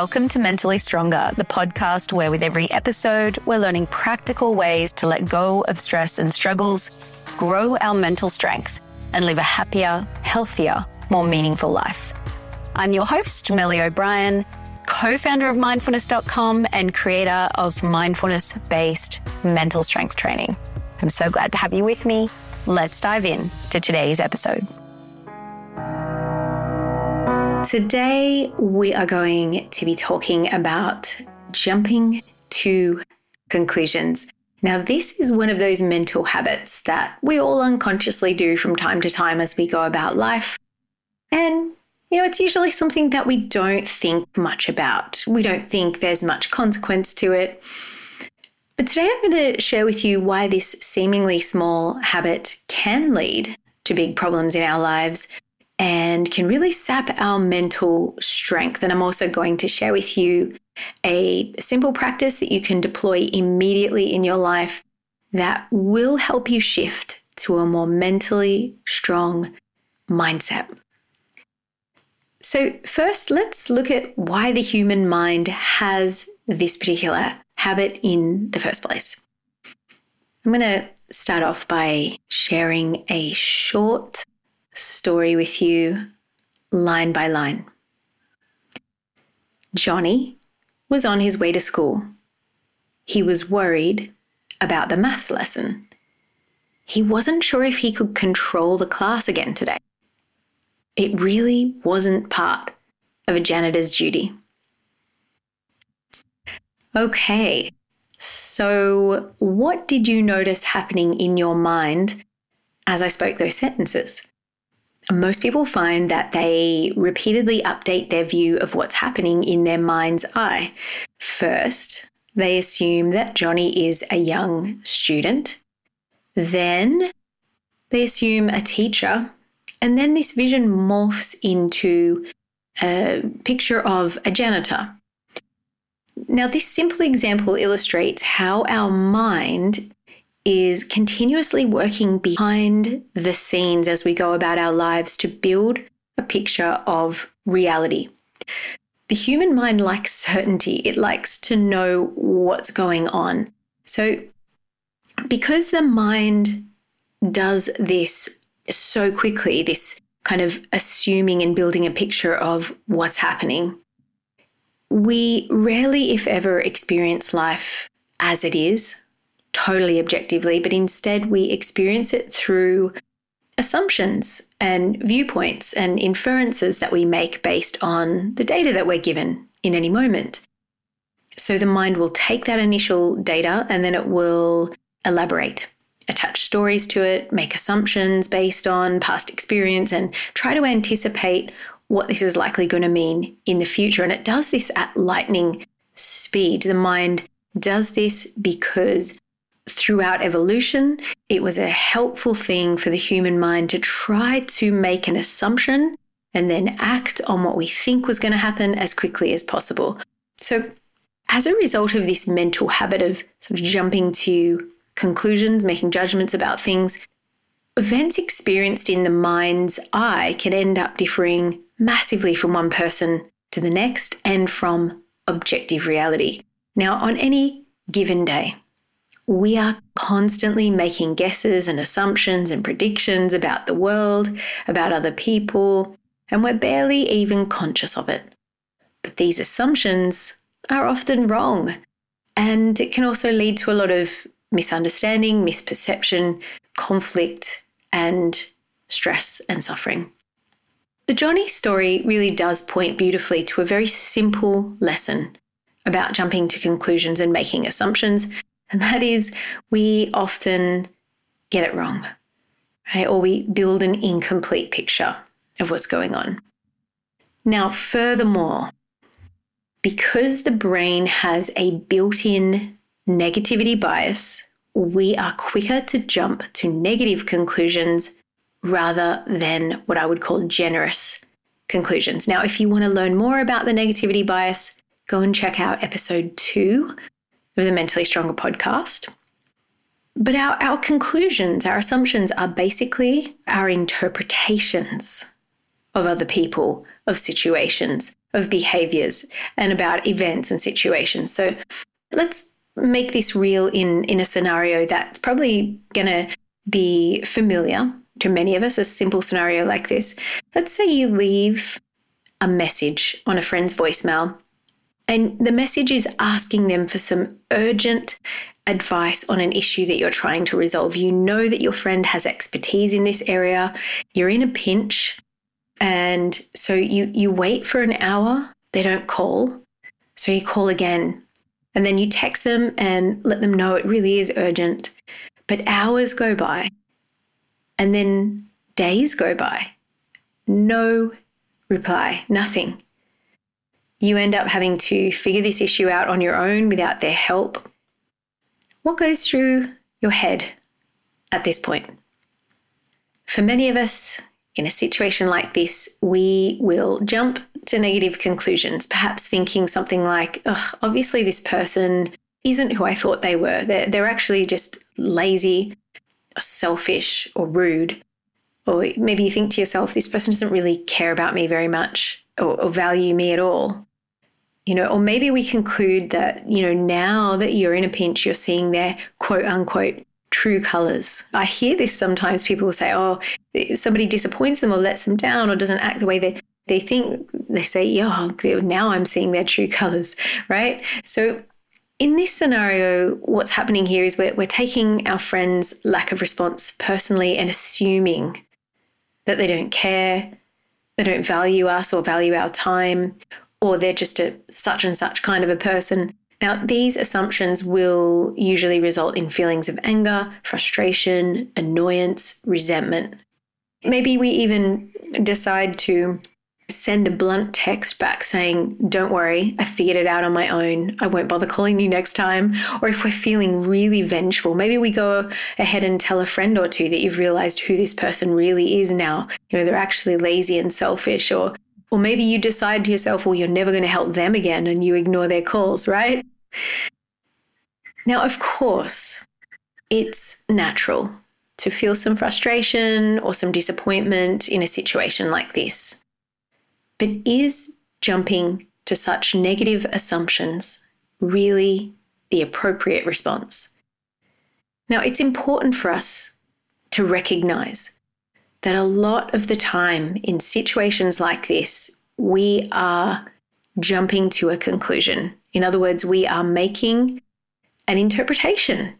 Welcome to Mentally Stronger, the podcast where with every episode, we're learning practical ways to let go of stress and struggles, grow our mental strength, and live a happier, healthier, more meaningful life. I'm your host, Melli O'Brien, co founder of mindfulness.com and creator of mindfulness based mental strength training. I'm so glad to have you with me. Let's dive in to today's episode. Today, we are going to be talking about jumping to conclusions. Now, this is one of those mental habits that we all unconsciously do from time to time as we go about life. And, you know, it's usually something that we don't think much about. We don't think there's much consequence to it. But today I'm going to share with you why this seemingly small habit can lead to big problems in our lives and can really sap our mental strength. And I'm also going to share with you a simple practice that you can deploy immediately in your life that will help you shift to a more mentally strong mindset. So, first, let's look at why the human mind has this particular habit in the first place. I'm going to start off by sharing a short story with you line by line. Johnny was on his way to school. He was worried about the maths lesson. He wasn't sure if he could control the class again today. It really wasn't part of a janitor's duty. Okay, so what did you notice happening in your mind as I spoke those sentences? Most people find that they repeatedly update their view of what's happening in their mind's eye. First, they assume that Johnny is a young student. Then, they assume a teacher. And then this vision morphs into a picture of a janitor. Now, this simple example illustrates how our mind is continuously working behind the scenes as we go about our lives to build a picture of reality. The human mind likes certainty, it likes to know what's going on. So, because the mind does this so quickly, this kind of assuming and building a picture of what's happening, we rarely, if ever, experience life as it is totally objectively, but instead we experience it through assumptions and viewpoints and inferences that we make based on the data that we're given in any moment. So the mind will take that initial data and then it will elaborate, attach stories to it, make assumptions based on past experience, and try to anticipate what this is likely going to mean in the future. And it does this at lightning speed. The mind does this because throughout evolution, it was a helpful thing for the human mind to try to make an assumption and then act on what we think was going to happen as quickly as possible. So, as a result of this mental habit of sort of jumping to conclusions, making judgments about things, events experienced in the mind's eye can end up differing massively from one person to the next and from objective reality. Now, on any given day, we are constantly making guesses and assumptions and predictions about the world, about other people, and we're barely even conscious of it. But these assumptions are often wrong, and it can also lead to a lot of misunderstanding, misperception, conflict, and stress and suffering. The Johnny story really does point beautifully to a very simple lesson about jumping to conclusions and making assumptions and that is, we often get it wrong, right? Or we build an incomplete picture of what's going on. Now, furthermore, because the brain has a built in negativity bias, we are quicker to jump to negative conclusions rather than what I would call generous conclusions. Now, if you want to learn more about the negativity bias, go and check out episode two of the Mentally Stronger podcast. But our, our conclusions, our assumptions are basically our interpretations of other people, of situations. of behaviors and about events and situations. So let's make this real in, in a scenario that's probably going to be familiar to many of us, a simple scenario like this. Let's say you leave a message on a friend's voicemail, and the message is asking them for some urgent advice on an issue that you're trying to resolve. You know that your friend has expertise in this area, you're in a pinch, and so you, you wait for an hour, they don't call. So you call again, and then you text them and let them know it really is urgent. But hours go by, and then days go by. No reply, nothing. You end up having to figure this issue out on your own without their help. What goes through your head at this point? For many of us, in a situation like this, we will jump to negative conclusions, perhaps thinking something like, obviously, this person isn't who I thought they were. They're, they're actually just lazy selfish or rude. Or maybe you think to yourself, this person doesn't really care about me very much or, or value me at all. You know, or maybe we conclude that, you know, now that you're in a pinch, you're seeing their quote unquote true colors. I hear this sometimes people will say, oh, somebody disappoints them or lets them down or doesn't act the way they, they think. They say, oh, yeah, now I'm seeing their true colors, right? So in this scenario, what's happening here is we're, we're taking our friend's lack of response personally and assuming that they don't care, they don't value us or value our time, or they're just a such and such kind of a person. Now, these assumptions will usually result in feelings of anger, frustration, annoyance, resentment. Maybe we even decide to send a blunt text back saying, Don't worry, I figured it out on my own. I won't bother calling you next time. Or if we're feeling really vengeful, maybe we go ahead and tell a friend or two that you've realized who this person really is now. You know, they're actually lazy and selfish. Or, or maybe you decide to yourself, Well, you're never going to help them again and you ignore their calls, right? Now, of course, it's natural to feel some frustration or some disappointment in a situation like this. But is jumping to such negative assumptions really the appropriate response? Now, it's important for us to recognize that a lot of the time in situations like this, we are jumping to a conclusion. In other words, we are making an interpretation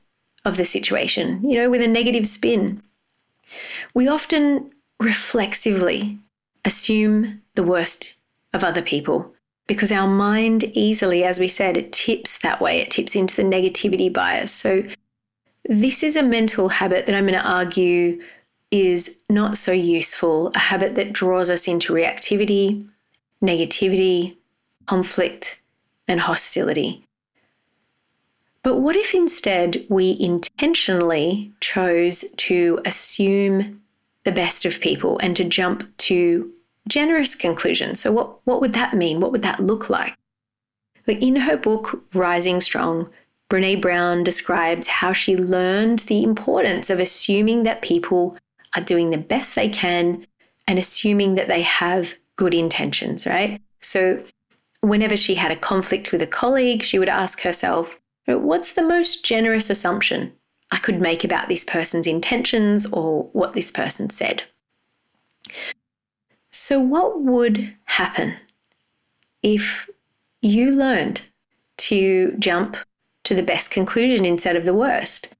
of the situation, you know, with a negative spin. We often reflexively assume the worst of other people because our mind easily, as we said, it tips that way, it tips into the negativity bias. So, this is a mental habit that I'm going to argue is not so useful, a habit that draws us into reactivity, negativity, conflict, and hostility. But what if instead we intentionally chose to assume the best of people and to jump to generous conclusions. So, what, what would that mean? What would that look like? In her book, Rising Strong, Brené Brown describes how she learned the importance of assuming that people are doing the best they can and assuming that they have good intentions, right? So, whenever she had a conflict with a colleague, she would ask herself, What's the most generous assumption I could make about this person's intentions or what this person said? So, what would happen if you learned to jump to the best conclusion instead of the worst?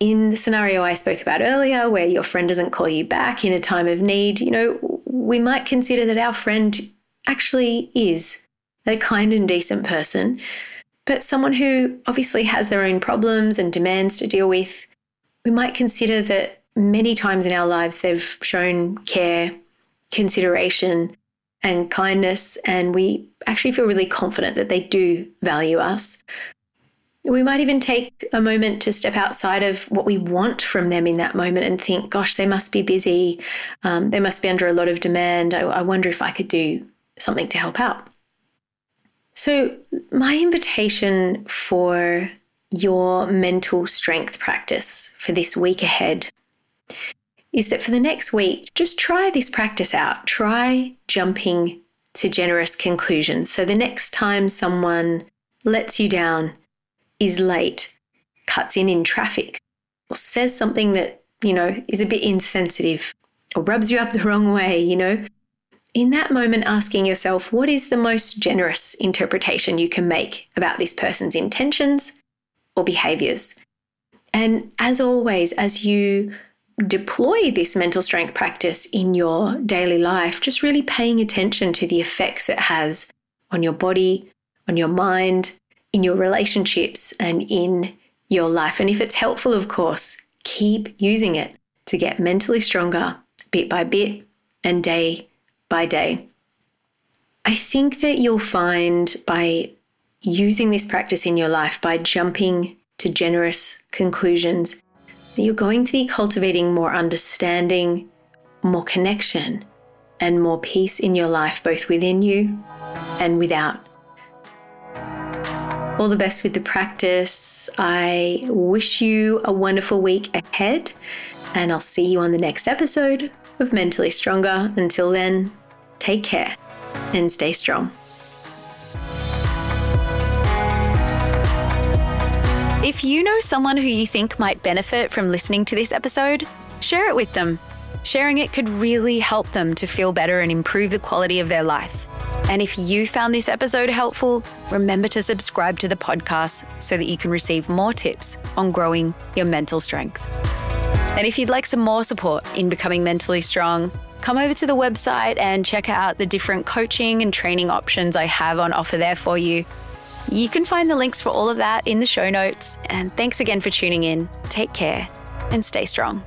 In the scenario I spoke about earlier, where your friend doesn't call you back in a time of need, you know, we might consider that our friend actually is a kind and decent person, but someone who obviously has their own problems and demands to deal with. We might consider that many times in our lives they've shown care consideration and kindness, and we actually feel really confident that they do value us. We might even take a moment to step outside of what we want from them in that moment and think, gosh, they must be busy. Um, they must be under a lot of demand. I, I wonder if I could do something to help out. So, my invitation for your mental strength practice for this week ahead is that for the next week, just try this practice out. Try jumping to generous conclusions. So the next time someone lets you down, is late, cuts in in traffic, or says something that, you know, is a bit insensitive or rubs you up the wrong way, you know, in that moment, asking yourself, what is the most generous interpretation you can make about this person's intentions or behaviors? And as always, as you deploy this mental strength practice in your daily life, just really paying attention to the effects it has on your body, on your mind, in your relationships, and in your life. And if it's helpful, of course, keep using it to get mentally stronger bit by bit and day by day. I think that you'll find by using this practice in your life, by jumping to generous conclusions, that you're going to be cultivating more understanding, more connection, and more peace in your life, both within you and without. All the best with the practice. I wish you a wonderful week ahead, and I'll see you on the next episode of Mentally Stronger. Until then, take care and stay strong. If you know someone who you think might benefit from listening to this episode, share it with them. Sharing it could really help them to feel better and improve the quality of their life. And if you found this episode helpful, remember to subscribe to the podcast so that you can receive more tips on growing your mental strength. And if you'd like some more support in becoming mentally strong, come over to the website and check out the different coaching and training options I have on offer there for you. You can find the links for all of that in the show notes. And thanks again for tuning in. Take care and stay strong.